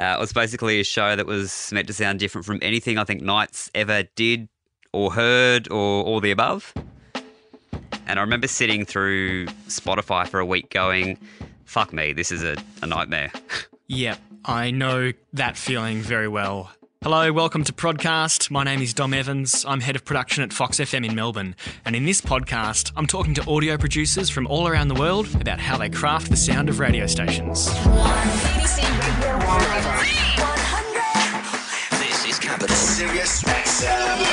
Uh, it was basically a show that was meant to sound different from anything I think Nights ever did or heard or all the above. And I remember sitting through Spotify for a week going, fuck me, this is a, a nightmare. Yep, I know that feeling very well. Hello, welcome to Prodcast. My name is Dom Evans. I'm head of production at Fox FM in Melbourne. And in this podcast, I'm talking to audio producers from all around the world about how they craft the sound of radio stations. This is Capital XM.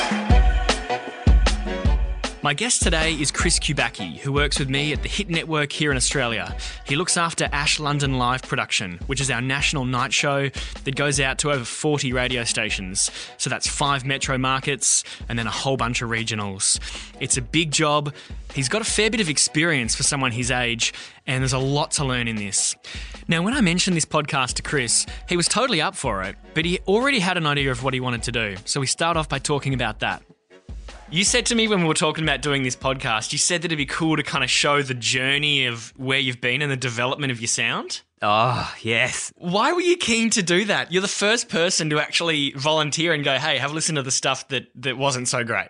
My guest today is Chris Kubacki, who works with me at the Hit Network here in Australia. He looks after Ash London Live Production, which is our national night show that goes out to over 40 radio stations. So that's five metro markets and then a whole bunch of regionals. It's a big job. He's got a fair bit of experience for someone his age, and there's a lot to learn in this. Now, when I mentioned this podcast to Chris, he was totally up for it, but he already had an idea of what he wanted to do. So we start off by talking about that. You said to me when we were talking about doing this podcast, you said that it'd be cool to kind of show the journey of where you've been and the development of your sound. Oh, yes. Why were you keen to do that? You're the first person to actually volunteer and go, "Hey, have a listen to the stuff that that wasn't so great."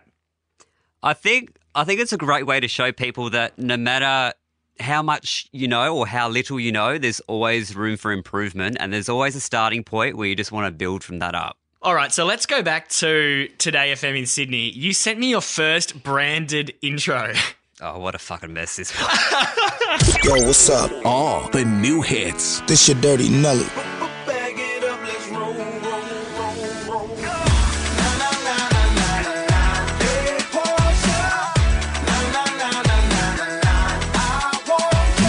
I think I think it's a great way to show people that no matter how much you know or how little you know, there's always room for improvement and there's always a starting point where you just want to build from that up. All right, so let's go back to 2Day FM in Sydney. You sent me your first branded intro. Oh, what a fucking mess this was. Yo, what's up? All the new hits. This your dirty Nelly.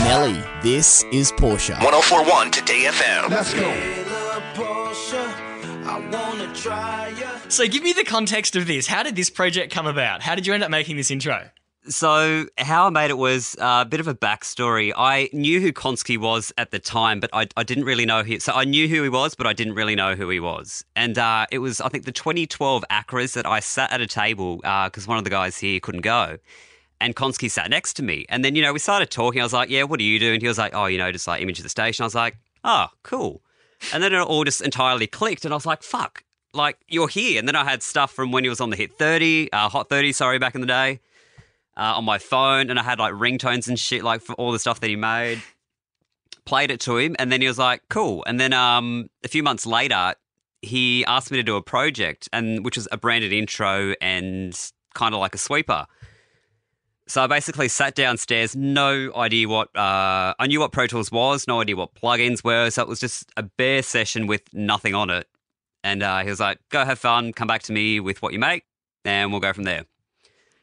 Nelly, this is Porsche. 1041 2Day FM. Let's go. So give me the context of this. How did this project come about? How did you end up making this intro? So, how I made it was uh, a bit of a backstory. I knew who Konski was at the time, but I, I didn't really know who. So, I knew who he was, but I didn't really know who he was. And uh, it was, I think, the 2012 ACRAs that I sat at a table because one of the guys here couldn't go. And Konski sat next to me. And then, you know, we started talking. I was like, yeah, what do you do? And he was like, oh, you know, just like image of the station. I was like, oh, cool. And then it all just entirely clicked. And I was like, fuck, like you're here. And then I had stuff from when he was on the Hit 30, uh, Hot 30, sorry, back in the day, uh, on my phone. And I had like ringtones and shit, like for all the stuff that he made. Played it to him. And then he was like, cool. And then um, a few months later, he asked me to do a project, and which was a branded intro and kind of like a sweeper. So I basically sat downstairs, no idea what uh, I knew what Pro Tools was, no idea what plugins were. So it was just a bare session with nothing on it. And uh, he was like, "Go have fun, come back to me with what you make, and we'll go from there."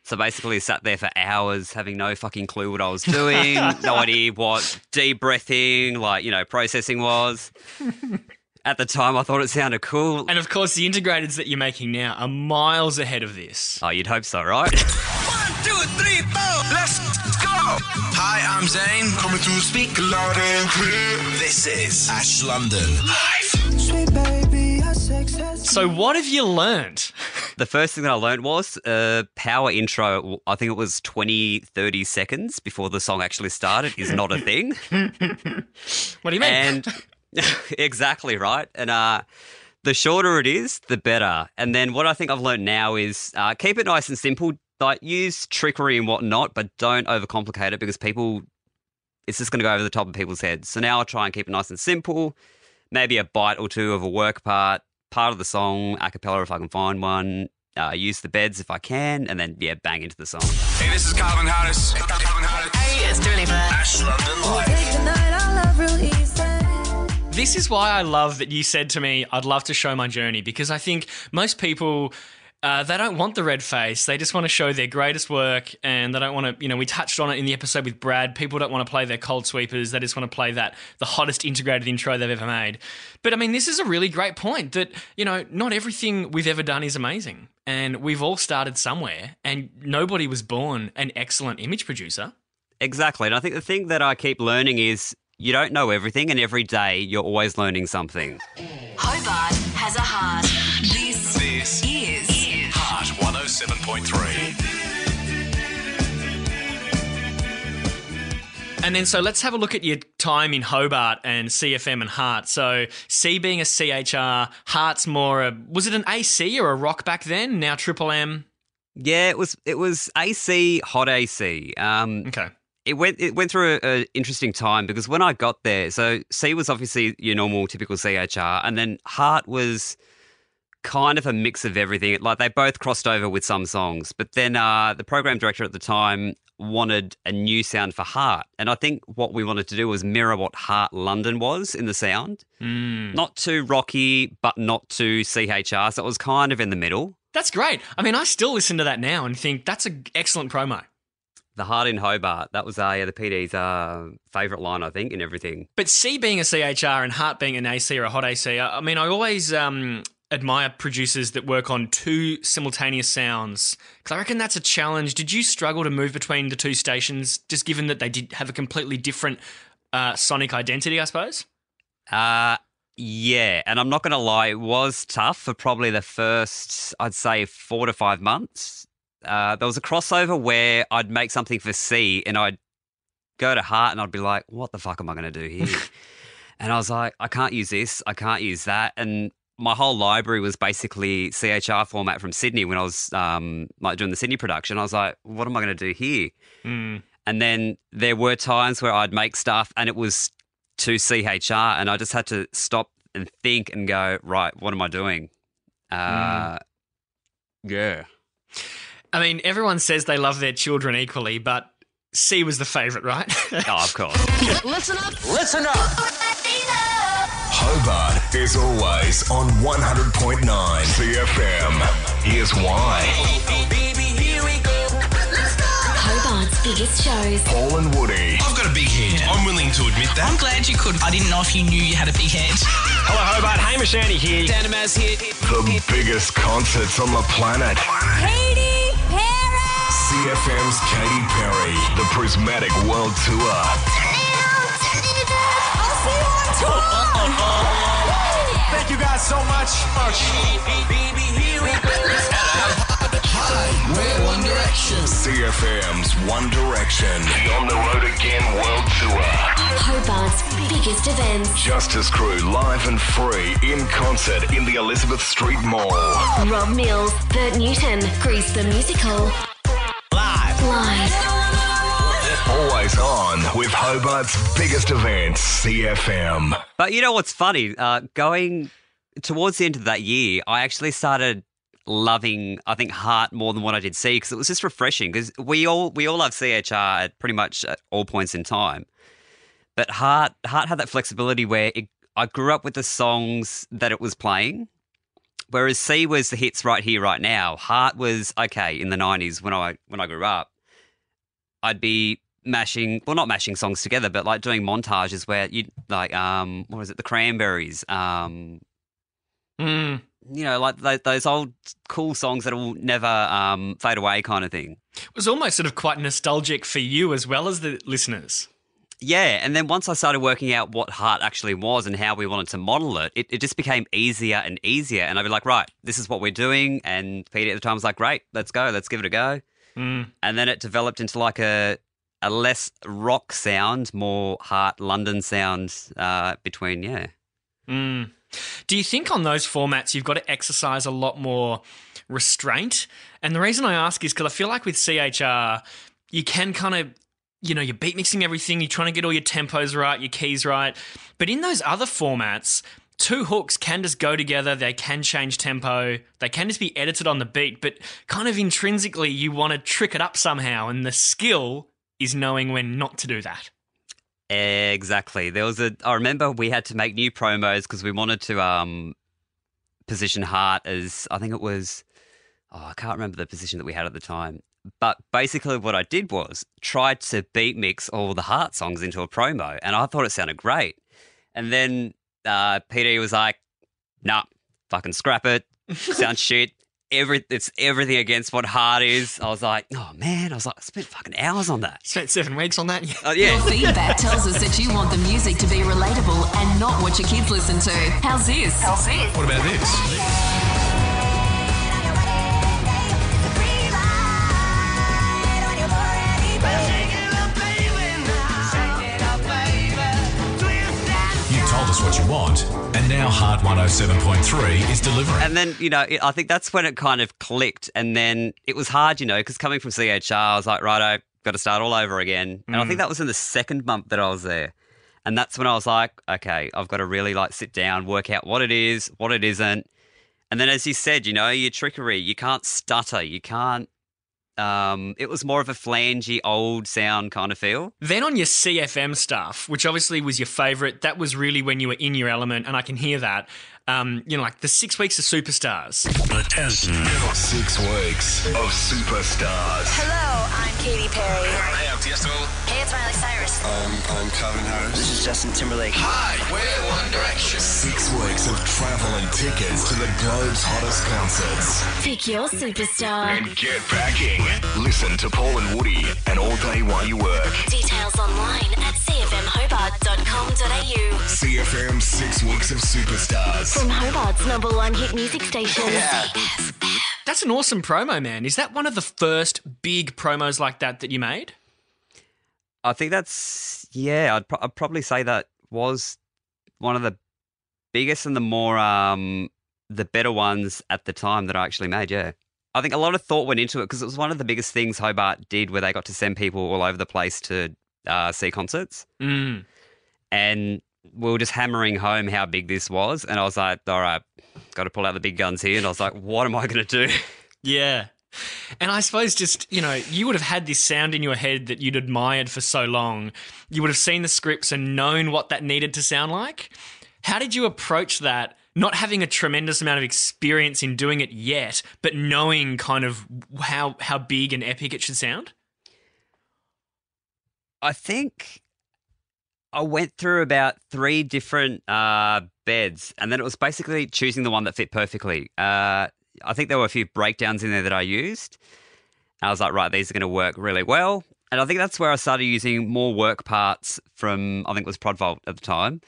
So basically, sat there for hours, having no fucking clue what I was doing, no idea what deep breathing, like you know, processing was. At the time, I thought it sounded cool. And of course, the integrateds that you're making now are miles ahead of this. Oh, you'd hope so, right? One, two, three, four. Let's go. Hi, I'm Zane. Coming to speak loud and clear. This is Ash London live. So, what have you learned? The first thing that I learned was uh, power intro. I think it was 20, 30 seconds before the song actually started is not a thing. What do you mean? and exactly right. And uh, the shorter it is, the better. And then what I think I've learned now is uh, keep it nice and simple. Like use trickery and whatnot, but don't overcomplicate it because people, it's just going to go over the top of people's heads. So now I try and keep it nice and simple. Maybe a bite or two of a work part, part of the song, a cappella if I can find one. Uh, use the beds if I can, and then yeah, bang into the song. Hey, this is Calvin Harris. Calvin Harris. Hey, it's Dooley Ash London live. This is why I love that you said to me, I'd love to show my journey because I think most people. Uh, they don't want the red face. They just want to show their greatest work, and they don't want to. You know, we touched on it in the episode with Brad. People don't want to play their cold sweepers. They just want to play that the hottest integrated intro they've ever made. But I mean, this is a really great point that you know, not everything we've ever done is amazing, and we've all started somewhere, and nobody was born an excellent image producer. Exactly. And I think the thing that I keep learning is you don't know everything, and every day you're always learning something. Hobart has a heart. 107.3. And then, so let's have a look at your time in Hobart and Sea FM and Heart. So, Sea being a CHR, Heart's more a, was it an AC or a rock back then? Now Triple M? Yeah, it was it was AC, hot AC. Um, Okay. it went it went through an interesting time because when I got there, so Sea was obviously your normal typical CHR, and then Heart was kind of a mix of everything. Like they both crossed over with some songs, but then uh, the program director at the time wanted a new sound for Heart, and I think what we wanted to do was mirror what Heart London was in the sound, not too rocky, but not too CHR. So it was kind of in the middle. That's great. I mean, I still listen to that now and think that's an excellent promo. The Heart in Hobart, that was uh, yeah, the PD's uh, favourite line, I think, in everything. But Sea being a CHR and Heart being an AC or a hot AC, I I mean, I always um, admire producers that work on two simultaneous sounds because I reckon that's a challenge. Did you struggle to move between the two stations, just given that they did have a completely different uh, sonic identity, I suppose? Uh yeah, and I'm not going to lie, it was tough for probably the first, I'd say, four to five months. Uh, there was a crossover where I'd make something for Sea and I'd go to Heart and I'd be like, what the fuck am I going to do here? and I was like, I can't use this, I can't use that. And my whole library was basically CHR format from Sydney when I was um, like doing the Sydney production. I was like, what am I going to do here? And then there were times where I'd make stuff and it was to CHR, and I just had to stop and think and go, right, what am I doing? Uh, Yeah. I mean, everyone says they love their children equally, but Sea was the favourite, right? Oh, of course. Hobart is always on 100.9 Sea FM. Here's why. Hobart's biggest shows. Paul and Woody. I've got a big head. I'm willing to admit that. I'm glad you could. I didn't know if you knew you had a big head. Hello, Hobart. Hamish Andy here. Dan Maz here. The biggest concerts on the planet. Katy Perry! Sea FM's Katy Perry. The Prismatic World Tour. Thank you guys so much. Hi, We're One Direction. Sea FM's One Direction. The On the Road Again World Tour. Hobart's biggest events. Justice Crew live and free in concert in the Elizabeth Street Mall. Rob Mills, Bert Newton, Grease the Musical. Live. Live. Always on with Hobart's biggest events, Sea FM. But you know what's funny? Uh, going towards the end of that year, I actually started loving, I think, Heart more than what I did Sea because it was just refreshing. Because we all we all love CHR at pretty much at all points in time, but Heart Heart had that flexibility where it, I grew up with the songs that it was playing. Whereas Sea was the hits right here, right now. Heart was okay in the nineties when I when I grew up. I'd be mashing well not mashing songs together but like doing montages where you like um what was it the cranberries um Mm. you know like th- those old cool songs that will never um fade away kind of thing It was almost sort of quite nostalgic for you as well as the listeners. yeah and then once i started working out what heart actually was and how we wanted to model it it, it just became easier and easier and i'd be like right this is what we're doing and peter at the time was like great let's go let's give it a go Mm. and then it developed into like a a less rock sound more heart london sound uh between yeah Mm. Do you think on those formats you've got to exercise a lot more restraint? And the reason I ask is because I feel like with CHR, you can kind of, you know, you're beat mixing everything, you're trying to get all your tempos right, your keys right. But in those other formats, two hooks can just go together, they can change tempo, they can just be edited on the beat, but kind of intrinsically, you want to trick it up somehow. And the skill is knowing when not to do that. Exactly. There was a. I remember we had to make new promos because we wanted to um position Heart as I think it was. Oh, I can't remember the position that we had at the time. But basically, what I did was tried to beat mix all the Heart songs into a promo, and I thought it sounded great. And then uh, PD was like, "Nah, fucking scrap it. Sounds shit. Every it's everything against what Heart is." I was like, "Oh man!" I was like, "I spent fucking hours on that." Spent seven weeks on that. Oh yeah. Feedback tells us that you want the music to be relatable and not what your kids listen to. How's this? How's this? What about this? And now Heart 107.3 is delivering. And then, you know, I think that's when it kind of clicked. And then it was hard, you know, because coming from CHR, I was like, righto, got to start all over again. And I think mm. that was in the second month that I was there. And that's when I was like, okay, I've got to really like sit down, work out what it is, what it isn't. And then, as you said, you know, your trickery, you can't stutter, you can't. Um, it was more of a flangey, old sound kind of feel. Then on your Sea FM stuff, which obviously was your favourite, that was really when you were in your element, and I can hear that. Um, you know, like the six weeks of superstars. Attention. Six weeks of superstars. Hello, I'm Katy Perry. Hey, I'm Tiesto. Hey, it's Miley Cyrus. Um, I'm Calvin Harris. This is Justin Timberlake. Hi, we're One Direction. Six weeks of travel and tickets to the globe's hottest concerts. Pick your superstar. And get packing. Listen to Paul and Woody and all day while you work. Details online at cfmhobart.com.au. Sea FM Six Weeks of Superstars. From Hobart's number one hit music station. Yeah. That's an awesome promo, man. Is that one of the first big promos like that that you made? I think that's yeah. I'd, pro- I'd probably say that was one of the biggest and the more um the better ones at the time that I actually made. Yeah, I think a lot of thought went into it because it was one of the biggest things Hobart did, where they got to send people all over the place to uh, see concerts, Mm. and we were just hammering home how big this was. And I was like, all right, got to pull out the big guns here. And I was like, what am I going to do? Yeah. And I suppose just, you know, you would have had this sound in your head that you'd admired for so long. You would have seen the scripts and known what that needed to sound like. How did you approach that, not having a tremendous amount of experience in doing it yet, but knowing kind of how how big and epic it should sound? I think I went through about three different uh, beds, and then it was basically choosing the one that fit perfectly. Uh, I think there were a few breakdowns in there that I used. I was like, right, these are going to work really well. And I think that's where I started using more work parts from, I think it was Prodvolt at the time,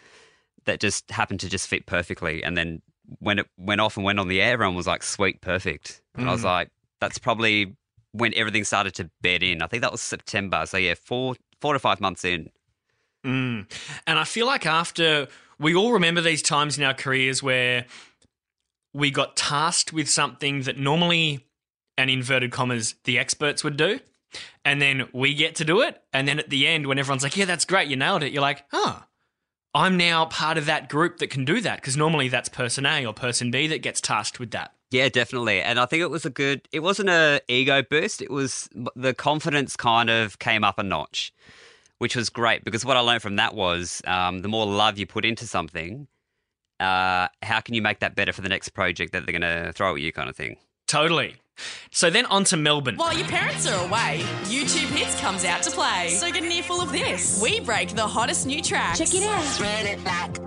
that just happened to just fit perfectly. And then when it went off and went on the air, everyone was like, sweet, perfect. And I was Mm. like, that's probably when everything started to bed in. I think that was September. So yeah, four four to five months in. Mm. And I feel like after we all remember these times in our careers where we got tasked with something that normally, and inverted commas, the experts would do. And then we get to do it. And then at the end, when everyone's like, yeah, that's great, you nailed it, you're like, oh, I'm now part of that group that can do that. Because normally that's person A or person B that gets tasked with that. Yeah, definitely. And I think it was a good. It wasn't a ego boost. It was the confidence kind of came up a notch, which was great because what I learned from that was um, the more love you put into something, uh, how can you make that better for the next project that they're going to throw at you, kind of thing. Totally. So then on to Melbourne. While your parents are away, YouTube Hits comes out to play. So get an earful of this. We break the hottest new tracks. Check it out. Run it back.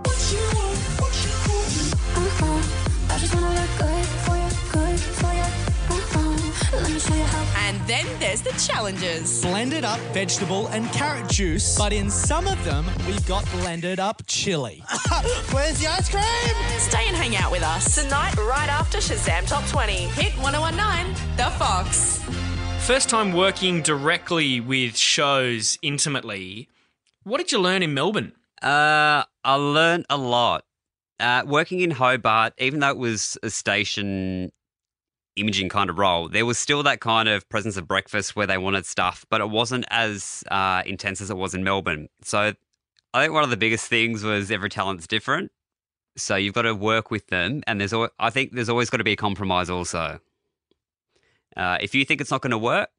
And then there's the challenges. Blended up vegetable and carrot juice, but in some of them, we've got blended up chili. Where's the ice cream? Stay and hang out with us. Tonight, right after Shazam Top 20. Hit 1019, The Fox. First time working directly with shows intimately. What did you learn in Melbourne? Uh, I learned a lot. Uh, working in Hobart, even though it was a station imaging kind of role, there was still that kind of presence of breakfast where they wanted stuff, but it wasn't as uh, intense as it was in Melbourne. So I think one of the biggest things was every talent's different. So you've got to work with them, and there's al- I think there's always got to be a compromise also. Uh, if you think it's not going to work,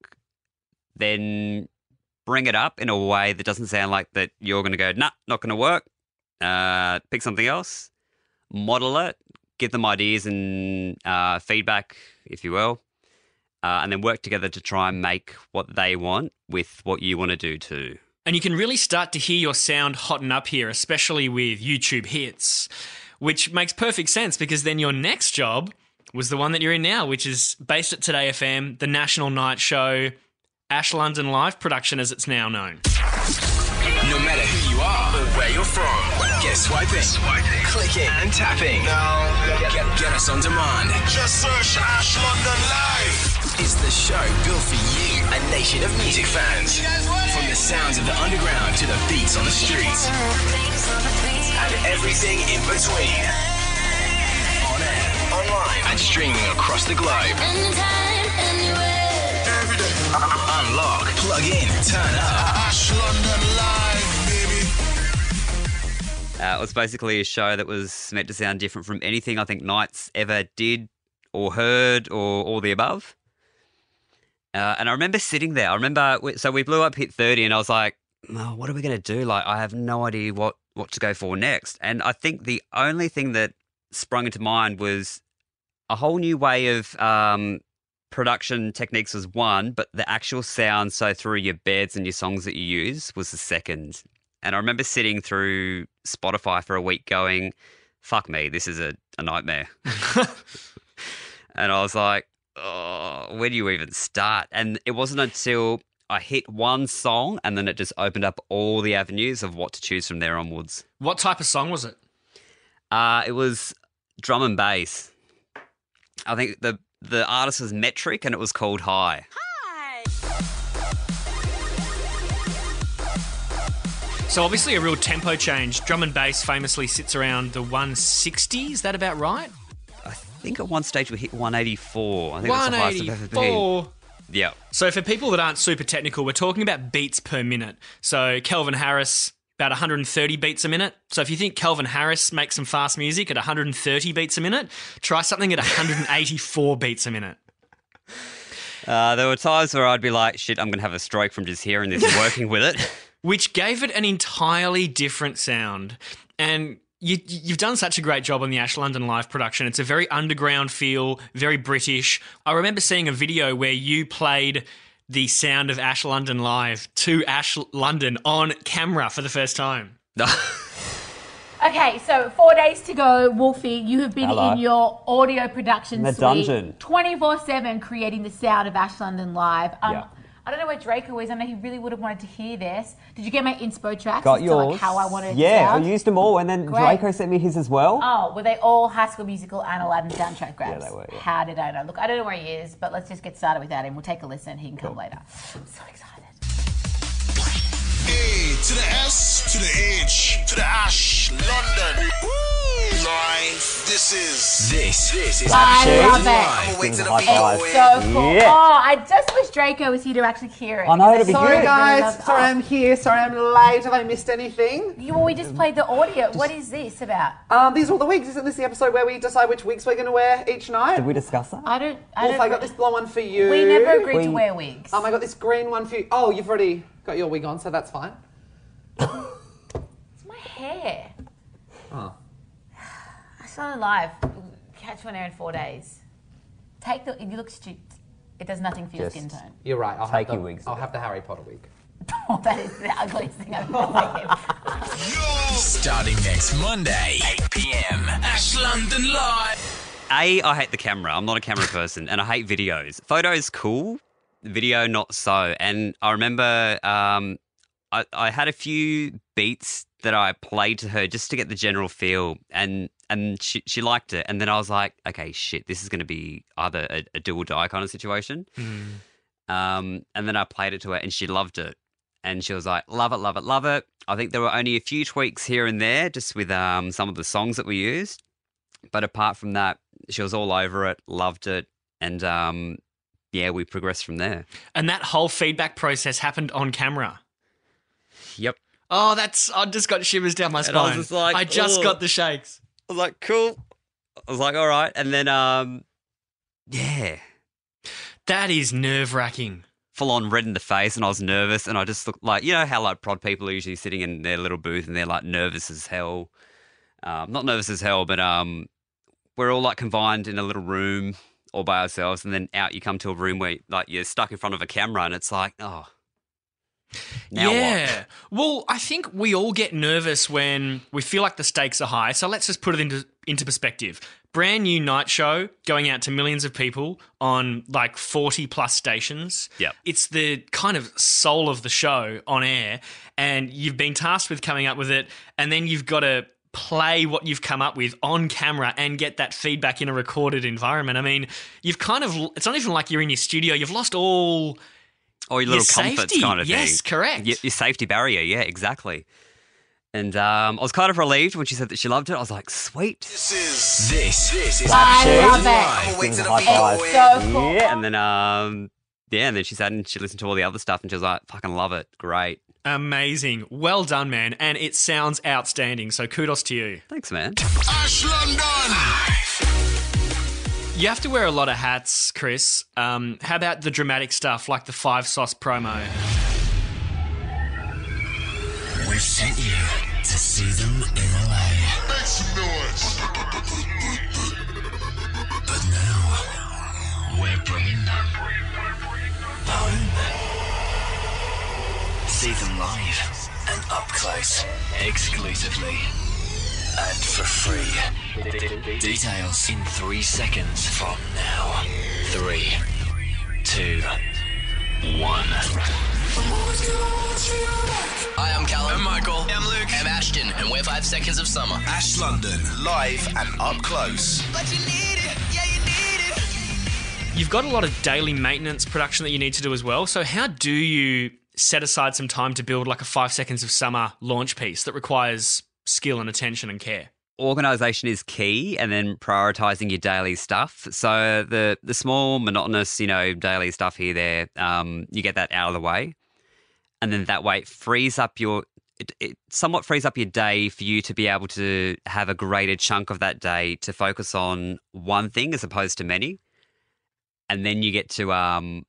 then bring it up in a way that doesn't sound like that you're going to go, nah, not going to work. Uh, pick something else, model it, give them ideas and uh, feedback, if you will, uh, and then work together to try and make what they want with what you want to do too. And you can really start to hear your sound hotten up here, especially with YouTube hits, which makes perfect sense because then your next job was the one that you're in now, which is based at 2Day FM, the national night show, Ash London Live production as it's now known. No matter who you are or where you're from, get swiping, swiping, clicking, and tapping. Now, get, get us on demand. Just search Ash London Live. is the show built for you, a nation of music fans. From the sounds of the underground to the beats on the streets, and everything in between. On air, online, and streaming across the globe. Anytime, anywhere. Every day. Unlock, plug in, turn up. Ash London Live, baby. Uh, it was basically a show that was meant to sound different from anything I think Nights ever did or heard or all the above. Uh, and I remember sitting there. I remember, so we blew up hit 30 and I was like, oh, what are we going to do? Like, I have no idea what, what to go for next. And I think the only thing that sprung into mind was a whole new way of um, production techniques was one, but the actual sound, so through your beds and your songs that you use, was the second. And I remember sitting through Spotify for a week going, fuck me, this is a, a nightmare. and I was like, oh, where do you even start? And it wasn't until I hit one song and then it just opened up all the avenues of what to choose from there onwards. What type of song was it? Uh, it was drum and bass. I think the the artist was Metrik and it was called High. So obviously a real tempo change. Drum and bass famously sits around the 160. Is that about right? I think at one stage we hit 184. I think that's the highest I've ever been. 184. Yeah. So for people that aren't super technical, we're talking about beats per minute. So Calvin Harris about 130 beats a minute. So if you think Calvin Harris makes some fast music at 130 beats a minute, try something at 184 beats a minute. Uh, there were times where I'd be like, shit, I'm going to have a stroke from just hearing this and working with it. which gave it an entirely different sound. And you, you've done such a great job on the Ash London live production. It's a very underground feel, very British. I remember seeing a video where you played the sound of Ash London live to Ash London on camera for the first time. Okay, so four days to go, Wolfie. You have been Hello. in your audio production In the suite, twenty four seven, creating the sound of Ash London live. Um, Yeah. I don't know where Draco is. I know he really would have wanted to hear this. Did you get my inspo tracks? Got as to, yours. like, how I wanted. Yeah? I used them all, and then Great. Draco sent me his as well. Oh, were they all High School Musical and Aladdin soundtrack grabs? Yeah, they were, yeah. How did I know? Look, I don't know where he is, but let's just get started without him. We'll take a listen. He can come later. I'm so excited. A to the S to the H to the Ash London Live. This is this this is I Ash love it. Live. I'ma the High five. go. So cool. Yeah. Oh, I just wish Draco was here to actually hear it. I know, it'd be I good. really Sorry, guys. Sorry, Oh. I'm here. Sorry, I'm late. Have I missed anything? You, well, we just played the audio. What is this about? Um, these are all the wigs. Isn't this the episode where we decide which wigs we're going to wear each night? Did we discuss that? I don't. I Wolf, don't I got this blonde one for you. We never agreed We- to wear wigs. Um, I got this green one for you. Oh, you've already got your wig on, so that's fine. It's my hair. Oh. I saw it live. Catch one air in four days. Take the. You look stupid. It does nothing for your Just- skin tone. You're right. I'll Take have the, your wigs I'll have the Harry Potter wig. Oh, that is the ugliest thing I've ever seen. Starting next Monday, 8 p.m. Ash London Live. A, I hate the camera. I'm not a camera person, and I hate videos. Photos cool, video not so. And I remember um, I, I had a few beats that I played to her just to get the general feel, and and she she liked it. And then I was like, okay, shit, this is going to be either a, a do or die kind of situation. Um, and then I played it to her, and she loved it. And she was like, "Love it, love it, love it." I think there were only a few tweaks here and there, just with um, some of the songs that we used. But apart from that, she was all over it, loved it, and um, yeah, we progressed from there. And that whole feedback process happened on camera. Yep. Oh, that's I just got shivers down my And I was spine. just like, I just "Ugh." got the shakes. I was like, "Cool." I was like, "All right," and then um, yeah, That is nerve wracking. full on red in the face, and I was nervous, and I just looked like you know how like prod people are usually sitting in their little booth and they're like nervous as hell. Um, not nervous as hell, but um, we're all like confined in a little room all by ourselves, and then out you come to a room where like you're stuck in front of a camera, and it's like, oh, now what? yeah. Well, I think we all get nervous when we feel like the stakes are high. So let's just put it into into perspective. Brand new night show going out to millions of people on like 40 plus stations. Yep. It's the kind of soul of the show on air and you've been tasked with coming up with it and then you've got to play what you've come up with on camera and get that feedback in a recorded environment. I mean, you've kind of, it's not even like you're in your studio, you've lost all. Or your Your little comforts safety. kind of thing. Yes, correct. Your, your safety barrier, yeah, exactly. And um, I was kind of relieved when she said that she loved it. I was like, sweet. This is this is I love it. I'ma wait till High five. in. So cool. Yeah. And then, um, yeah, and then she sat and she listened to all the other stuff and she was like, fucking love it. Great. Amazing. Well done, man. And it sounds outstanding. So kudos to you. Thanks, man. Ash London. You have to wear a lot of hats, Chris. Um, how about the dramatic stuff like the five sauce promo? We sent you to see them in LA. Make some noise. But now we're bringing them home. See them live and up close, exclusively, and for free. Details in three seconds from now. Three, two, one. Hi, I'm Calum. I'm Michael. I'm Luke. I'm Ashton, and we're Five Seconds of Summer. Ash London, live and up close. You've got a lot of daily maintenance production that you need to do as well. So, how do you set aside some time to build like a five seconds of summer launch piece that requires skill and attention and care? Organization is key, and then prioritizing your daily stuff. So the the small, monotonous, you know, daily stuff here, there, um, you get that out of the way, and then that way it frees up your. It, it somewhat frees up your day for you to be able to have a greater chunk of that day to focus on one thing as opposed to many, and then you get to um,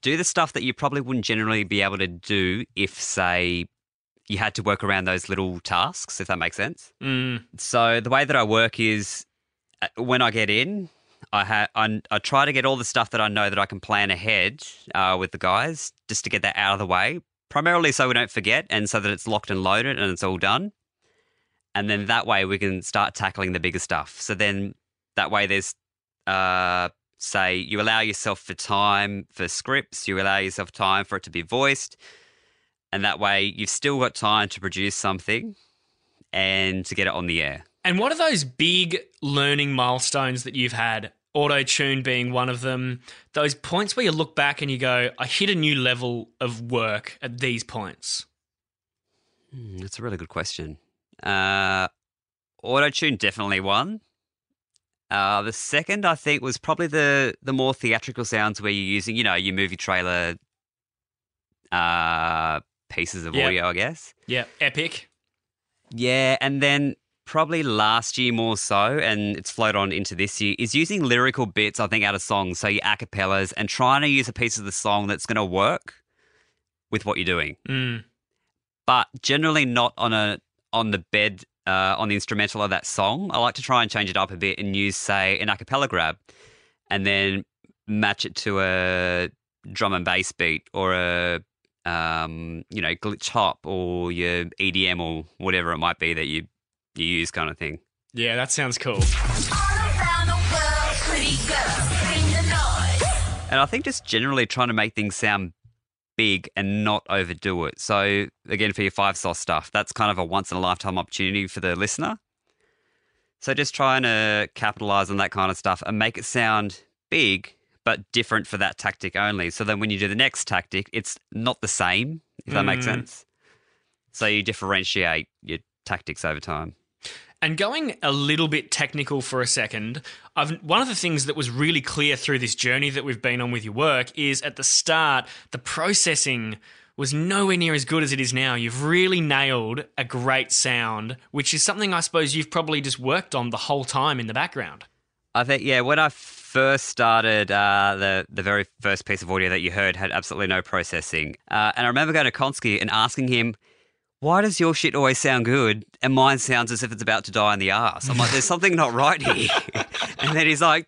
do the stuff that you probably wouldn't generally be able to do if, say, you had to work around those little tasks, if that makes sense. Mm. So the way that I work is uh, when I get in, I, ha- I I try to get all the stuff that I know that I can plan ahead uh, with the guys, just to get that out of the way. Primarily so we don't forget, and so that it's locked and loaded and it's all done. And then that way we can start tackling the bigger stuff. So then that way there's, uh, say, you allow yourself for time for scripts, you allow yourself time for it to be voiced, and that way you've still got time to produce something and to get it on the air. And what are those big learning milestones that you've had? Auto tune being one of them. Those points where you look back and you go, I hit a new level of work at these points. Hmm, That's a really good question. Uh, Auto tune definitely one. Uh, the second, I think, was probably the the more theatrical sounds where you're using, you know, your movie trailer uh, pieces of Yep. audio, I guess. Yeah, epic. Yeah, and then probably last year more so, and it's flowed on into this year, is using lyrical bits, I think, out of songs, so your acapellas, and trying to use a piece of the song that's going to work with what you're doing. Mm. But generally not on a on the bed uh, on the instrumental of that song. I like to try and change it up a bit and use, say, an acapella grab, and then match it to a drum and bass beat or a um, you know glitch hop or your EDM or whatever it might be that you you use, kind of thing. Yeah, that sounds cool. And I think just generally trying to make things sound big and not overdo it. So again, for your five sauce stuff, that's kind of a once in a lifetime opportunity for the listener. So just trying to capitalize on that kind of stuff and make it sound big but different for that tactic only. So then when you do the next tactic, it's not the same, if that makes Mm. sense. So you differentiate your tactics over time. And going a little bit technical for a second, I've, one of the things that was really clear through this journey that we've been on with your work is at the start, the processing was nowhere near as good as it is now. You've really nailed a great sound, which is something I suppose you've probably just worked on the whole time in the background. I think yeah, when I first started, uh, the the very first piece of audio that you heard had absolutely no processing, uh, and I remember going to Konsky and asking him, "Why does your shit always sound good and mine sounds as if it's about to die in the ass?" I'm like, "There's something not right here," and then he's like.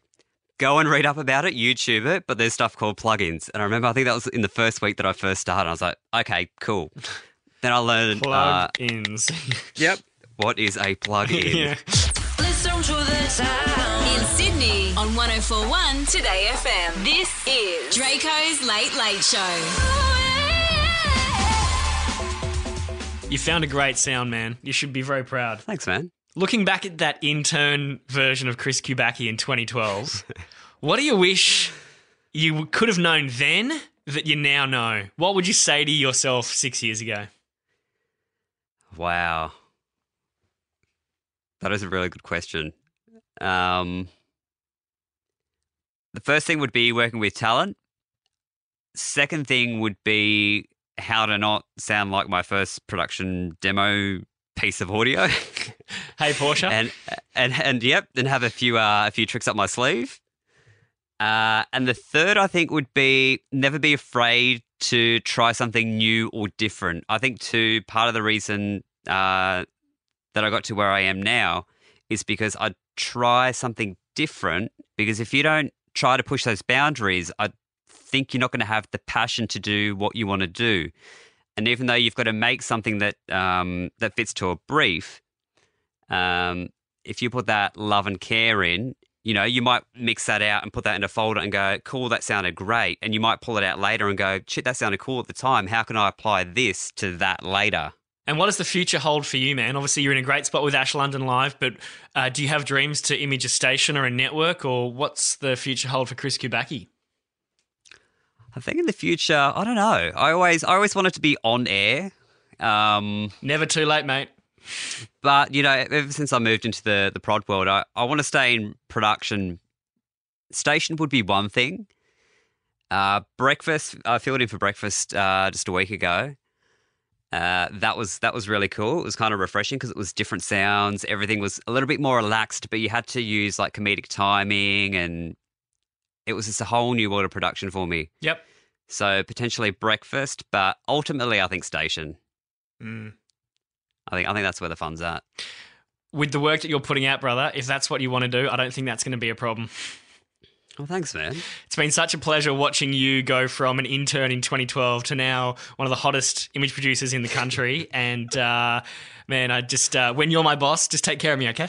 Go and read up about it, YouTube it, but there's stuff called plugins. And I remember, I think that was in the first week that I first started. I was like, okay, cool. Then I learned. Uh, yep. What is a plug-in? Yeah. Listen to the sound. In Sydney on 1041 2Day FM. This is Draco's Late Late Show. You found a great sound, man. You should be very proud. Thanks, man. looking back at that intern version of Chris Kubacki in 2012, what do you wish you could have known then that you now know? What would you say to yourself six years ago? Wow. That is a really good question. Um, the first thing would be working with talent. Second thing would be how to not sound like my first production demo piece of audio. hey, Portia. and and and yep, and have a few uh, a few tricks up my sleeve. Uh, and the third, I think, would be never be afraid to try something new or different. I think too part of the reason uh, that I got to where I am now is because I try something different. Because if you don't try to push those boundaries, I think you're not going to have the passion to do what you want to do. And even though you've got to make something that um, that fits to a brief, um, if you put that love and care in, you know, you might mix that out and put that in a folder and go, cool, that sounded great. And you might pull it out later and go, shit, that sounded cool at the time. How can I apply this to that later? And what does the future hold for you, man? Obviously, you're in a great spot with Ash London Live, but uh, do you have dreams to image a station or a network, or what's the future hold for Chris Kubacki? I think in the future, I don't know. I always, I always wanted to be on air. Um, Never too late, mate. But you know, ever since I moved into the the prod world, I, I want to stay in production. Station would be one thing. Uh, breakfast, I filled in for breakfast uh, just a week ago. Uh, that was that was really cool. It was kind of refreshing because it was different sounds. Everything was a little bit more relaxed, but you had to use like comedic timing, and it was just a whole new world of production for me. Yep. So potentially breakfast, but ultimately, I think station. Mm. I think I think that's where the fun's at. With the work that you're putting out, brother, if that's what you want to do, I don't think that's going to be a problem. Well, thanks, man. It's been such a pleasure watching you go from an intern in 2012 to now one of the hottest image producers in the country. and uh, man, I just uh, when you're my boss, just take care of me, okay?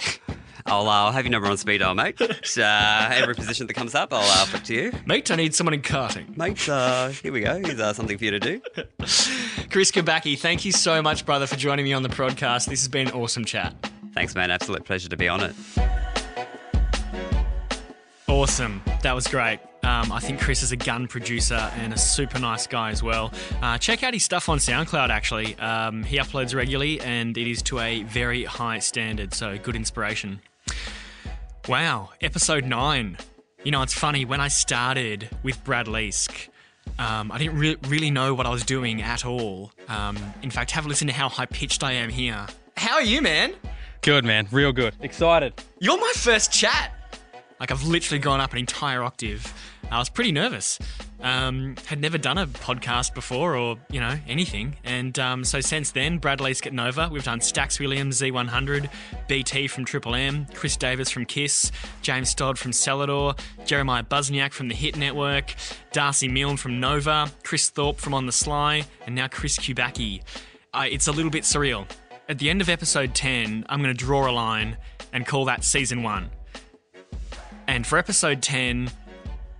I'll, uh, I'll have your number on speed dial, mate. Uh, every position that comes up, I'll uh, flick to you. Mate, I need someone in karting. Mate, uh, here we go. Here's uh, something for you to do. Chris Kubacki, thank you so much, brother, for joining me on the podcast. This has been an awesome chat. Thanks, man. Absolute pleasure to be on it. Awesome. That was great. Um, I think Chris is a gun producer and a super nice guy as well. Uh, check out his stuff on SoundCloud, actually. Um, he uploads regularly and it is to a very high standard, so good inspiration. Wow, episode 9. You know, it's funny, when I started with Brad Leask, um, I didn't re- really know what I was doing at all. Um, in fact, have a listen to how high pitched I am here. How are you, man? Good, man. Real good. Excited. You're my first chat. Like, I've literally gone up an entire octave. I was pretty nervous. Um, had never done a podcast before or, you know, anything. And um, so since then, Brad Leask at Nova, we've done Stax Williams, Z100, BT from Triple M, Chris Davis from Kiss, James Stodd from Celador, Jeremiah Buzniak from the Hit Network, Darcy Milne from Nova, Chris Thorpe from On the Sly, and now Chris Kubacki. Uh, it's a little bit surreal. At the end of episode 10, I'm going to draw a line and call that season one. And for episode 10,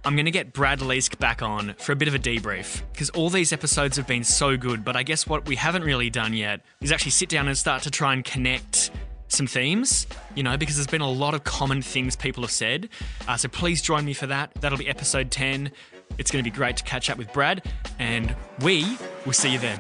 I'm going to get Brad Leask back on for a bit of a debrief because all these episodes have been so good. But I guess what we haven't really done yet is actually sit down and start to try and connect some themes, you know, because there's been a lot of common things people have said. Uh, so please join me for that. That'll be episode 10. It's going to be great to catch up with Brad, and we will see you then.